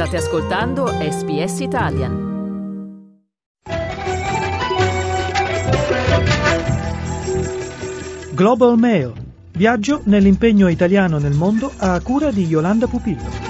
State ascoltando SBS Italian. Global Mail. Viaggio nell'impegno italiano nel mondo a cura di Yolanda Pupillo.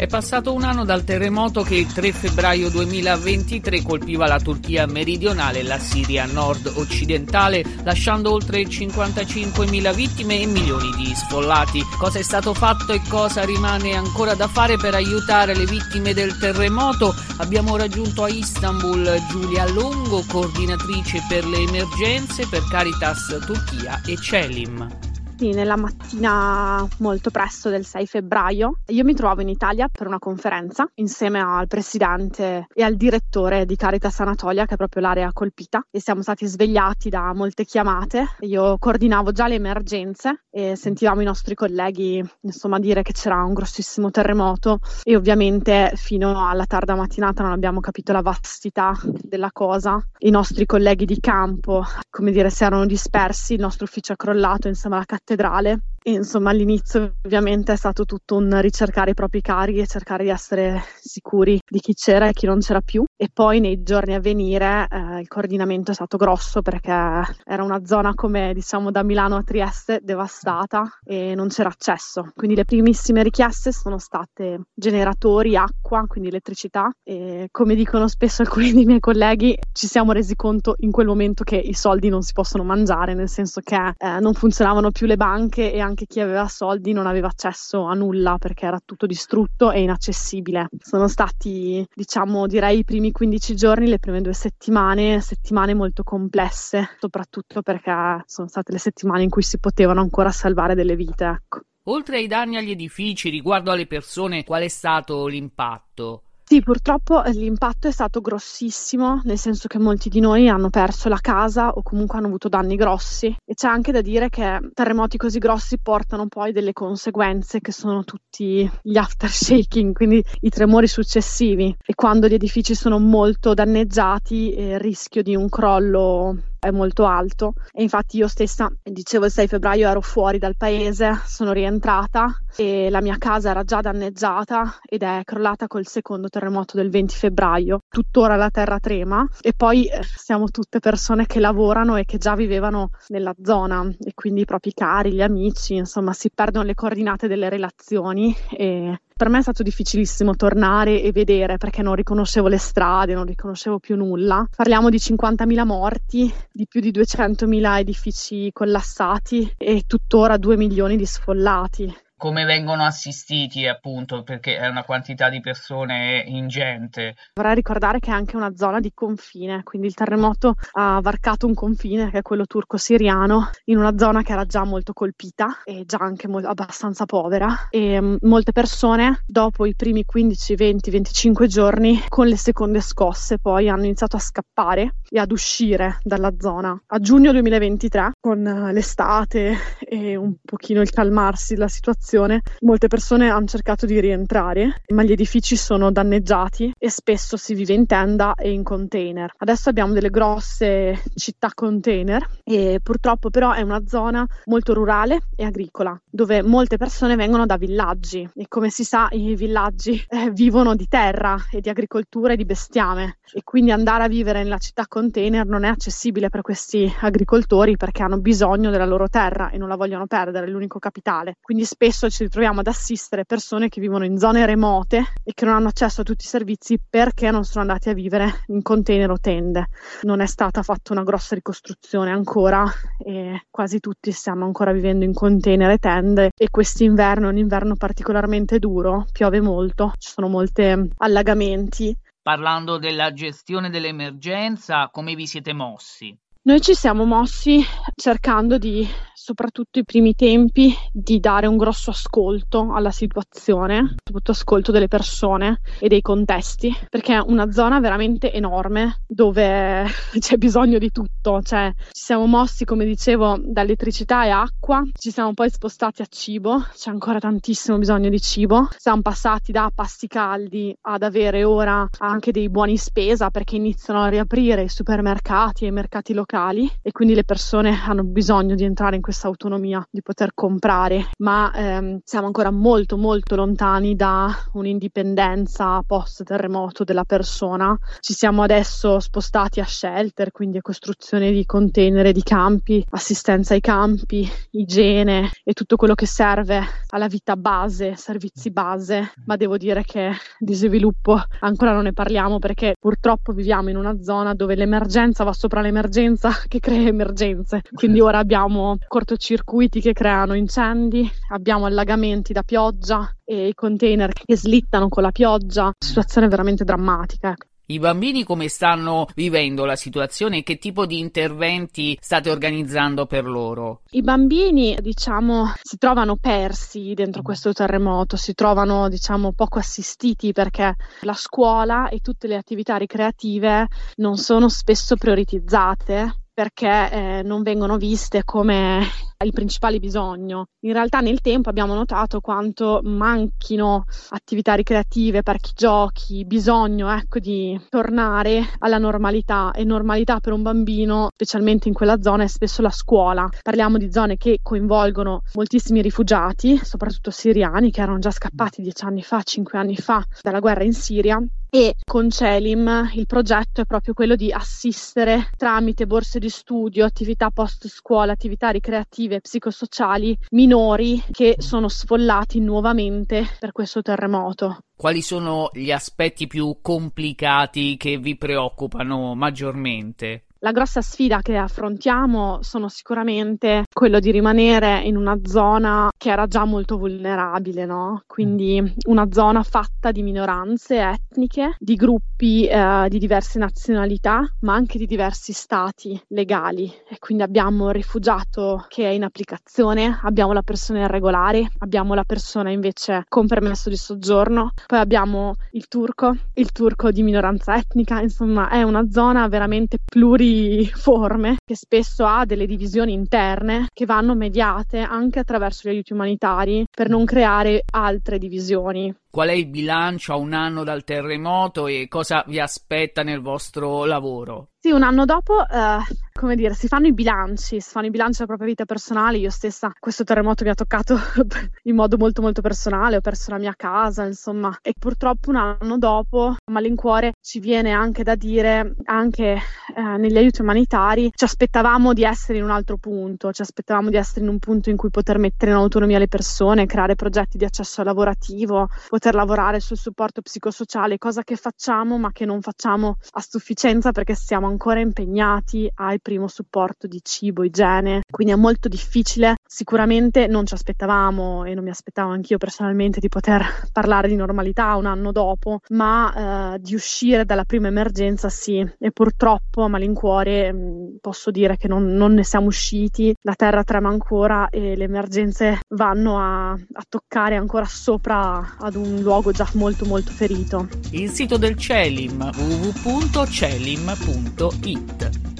È passato un anno dal terremoto che il 3 febbraio 2023 colpiva la Turchia meridionale e la Siria nord-occidentale, lasciando oltre 55.000 vittime e milioni di sfollati. Cosa è stato fatto e cosa rimane ancora da fare per aiutare le vittime del terremoto? Abbiamo raggiunto a Istanbul Giulia Longo, coordinatrice per le emergenze per Caritas Turchia e Celim nella mattina molto presto del 6 febbraio. Io mi trovavo in Italia per una conferenza insieme al presidente e al direttore di Caritas Anatolia, che è proprio l'area colpita, e siamo stati svegliati da molte chiamate. Io coordinavo già le emergenze e sentivamo i nostri colleghi insomma dire che c'era un grossissimo terremoto e ovviamente fino alla tarda mattinata non abbiamo capito la vastità della cosa. I nostri colleghi di campo, come dire, si erano dispersi, il nostro ufficio è crollato insieme alla cattedrale cattedrale. E, insomma, all'inizio ovviamente è stato tutto un ricercare i propri carichi e cercare di essere sicuri di chi c'era e chi non c'era più. E poi nei giorni a venire eh, il coordinamento è stato grosso perché era una zona come diciamo da Milano a Trieste devastata e non c'era accesso. Quindi le primissime richieste sono state generatori, acqua, quindi elettricità. E come dicono spesso alcuni dei miei colleghi, ci siamo resi conto in quel momento che i soldi non si possono mangiare, nel senso che eh, non funzionavano più le banche e anche chi aveva soldi non aveva accesso a nulla perché era tutto distrutto e inaccessibile. Sono stati, diciamo, direi i primi 15 giorni, le prime due settimane, settimane molto complesse, soprattutto perché sono state le settimane in cui si potevano ancora salvare delle vite, ecco. Oltre ai danni agli edifici, riguardo alle persone, qual è stato l'impatto? Sì, purtroppo eh, l'impatto è stato grossissimo, nel senso che molti di noi hanno perso la casa o comunque hanno avuto danni grossi. E c'è anche da dire che terremoti così grossi portano poi delle conseguenze che sono tutti gli aftershaking, quindi i tremori successivi. E quando gli edifici sono molto danneggiati eh, il rischio di un crollo è molto alto e infatti io stessa, dicevo il 6 febbraio ero fuori dal paese, sono rientrata e la mia casa era già danneggiata ed è crollata col secondo terremoto del 20 febbraio. Tuttora la terra trema e poi eh, siamo tutte persone che lavorano e che già vivevano nella zona e quindi i propri cari, gli amici, insomma si perdono le coordinate delle relazioni e per me è stato difficilissimo tornare e vedere perché non riconoscevo le strade, non riconoscevo più nulla. Parliamo di 50.000 morti, di più di 200.000 edifici collassati e tuttora 2 milioni di sfollati come vengono assistiti appunto perché è una quantità di persone ingente. Vorrei ricordare che è anche una zona di confine, quindi il terremoto ha varcato un confine che è quello turco-siriano in una zona che era già molto colpita e già anche mo- abbastanza povera e m- mm, molte persone dopo i primi 15, 20, 25 giorni con le seconde scosse poi hanno iniziato a scappare e ad uscire dalla zona. A giugno 2023 con l'estate e un pochino il calmarsi della situazione situazione, molte persone hanno cercato di rientrare, ma gli edifici sono danneggiati e spesso si vive in tenda e in container. Adesso abbiamo delle grosse città container e purtroppo però è una zona molto rurale e agricola, dove molte persone vengono da villaggi e come si sa i villaggi eh, vivono di terra e di agricoltura e di bestiame e quindi andare a vivere nella città container non è accessibile per questi agricoltori perché hanno bisogno della loro terra e non la vogliono perdere, è l'unico capitale. Quindi spesso spesso ci ritroviamo ad assistere persone che vivono in zone remote e che non hanno accesso a tutti i servizi perché non sono andati a vivere in container o tende. Non è stata fatta una grossa ricostruzione ancora e quasi tutti stiamo ancora vivendo in container e tende e quest'inverno è un inverno particolarmente duro, piove molto, ci sono molti allagamenti. Parlando della gestione dell'emergenza, come vi siete mossi? Noi ci siamo mossi cercando di soprattutto i primi tempi di dare un grosso ascolto alla situazione, soprattutto ascolto delle persone e dei contesti, perché è una zona veramente enorme dove c'è bisogno di tutto, cioè ci siamo mossi, come dicevo, da elettricità e acqua, ci siamo poi spostati a cibo, c'è ancora tantissimo bisogno di cibo, siamo passati da pasti caldi ad avere ora anche dei buoni spesa perché iniziano a riaprire i supermercati e i mercati locali sociali e quindi le persone hanno bisogno di entrare in questa autonomia, di poter comprare, ma ehm, siamo ancora molto molto lontani da un'indipendenza post terremoto della persona. Ci siamo adesso spostati a shelter, quindi a costruzione di container e di campi, assistenza ai campi, igiene e tutto quello che serve alla vita base, servizi base, ma devo dire che di sviluppo ancora non ne parliamo perché purtroppo viviamo in una zona dove l'emergenza va sopra l'emergenza che crea emergenze. Quindi ora abbiamo cortocircuiti che creano incendi, abbiamo allagamenti da pioggia e i container che slittano con la pioggia, situazione veramente drammatica. I bambini come stanno vivendo la situazione e che tipo di interventi state organizzando per loro? I bambini, diciamo, si trovano persi dentro questo terremoto, si trovano, diciamo, poco assistiti perché la scuola e tutte le attività ricreative non sono spesso prioritizzate perché eh, non vengono viste come il principale bisogno. In realtà nel tempo abbiamo notato quanto manchino attività ricreative, parchi giochi, bisogno ecco, di tornare alla normalità e normalità per un bambino, specialmente in quella zona, è spesso la scuola. Parliamo di zone che coinvolgono moltissimi rifugiati, soprattutto siriani, che erano già scappati dieci anni fa, cinque anni fa dalla guerra in Siria e con Celim il progetto è proprio quello di assistere tramite borse di studio, attività post scuola, attività ricreative, psicosociali minori che sono sfollati nuovamente per questo terremoto. Quali sono gli aspetti più complicati che vi preoccupano maggiormente? La grossa sfida che affrontiamo sono sicuramente quello di rimanere in una zona che era già molto vulnerabile, no? Quindi una zona fatta di minoranze etniche, di gruppi eh, di diverse nazionalità, ma anche di diversi stati legali. E quindi abbiamo il rifugiato che è in applicazione, abbiamo la persona irregolare, abbiamo la persona invece con permesso di soggiorno, poi abbiamo il turco, il turco di minoranza etnica, insomma è una zona veramente pluri forme che spesso ha delle divisioni interne che vanno mediate anche attraverso gli aiuti umanitari per non creare altre divisioni. Qual è il bilancio a un anno dal terremoto e cosa vi aspetta nel vostro lavoro? Sì, un anno dopo, eh, come dire, si fanno i bilanci, si fanno i bilanci della propria vita personale. Io stessa, questo terremoto mi ha toccato in modo molto molto personale, ho perso la mia casa, insomma, e purtroppo un anno dopo, a malincuore, ci viene anche da dire, anche eh, negli aiuti umanitari, ci aspettavamo di essere in un altro punto, ci aspettavamo di essere in un punto in cui poter mettere in autonomia le persone, creare progetti di accesso lavorativo, poter lavorare sul supporto psicosociale, cosa che facciamo ma che non facciamo a sufficienza perché siamo ancora impegnati al primo supporto di cibo, igiene, quindi è molto difficile. Sicuramente non ci aspettavamo e non mi aspettavo anch'io personalmente di poter parlare di normalità un anno dopo, ma eh, di uscire dalla prima emergenza sì, e purtroppo a malincuore mm, posso dire che non, non, ne siamo usciti, la terra trema ancora e le emergenze vanno a, a toccare ancora sopra ad un luogo già molto molto ferito. Il sito del Celim www.celim.it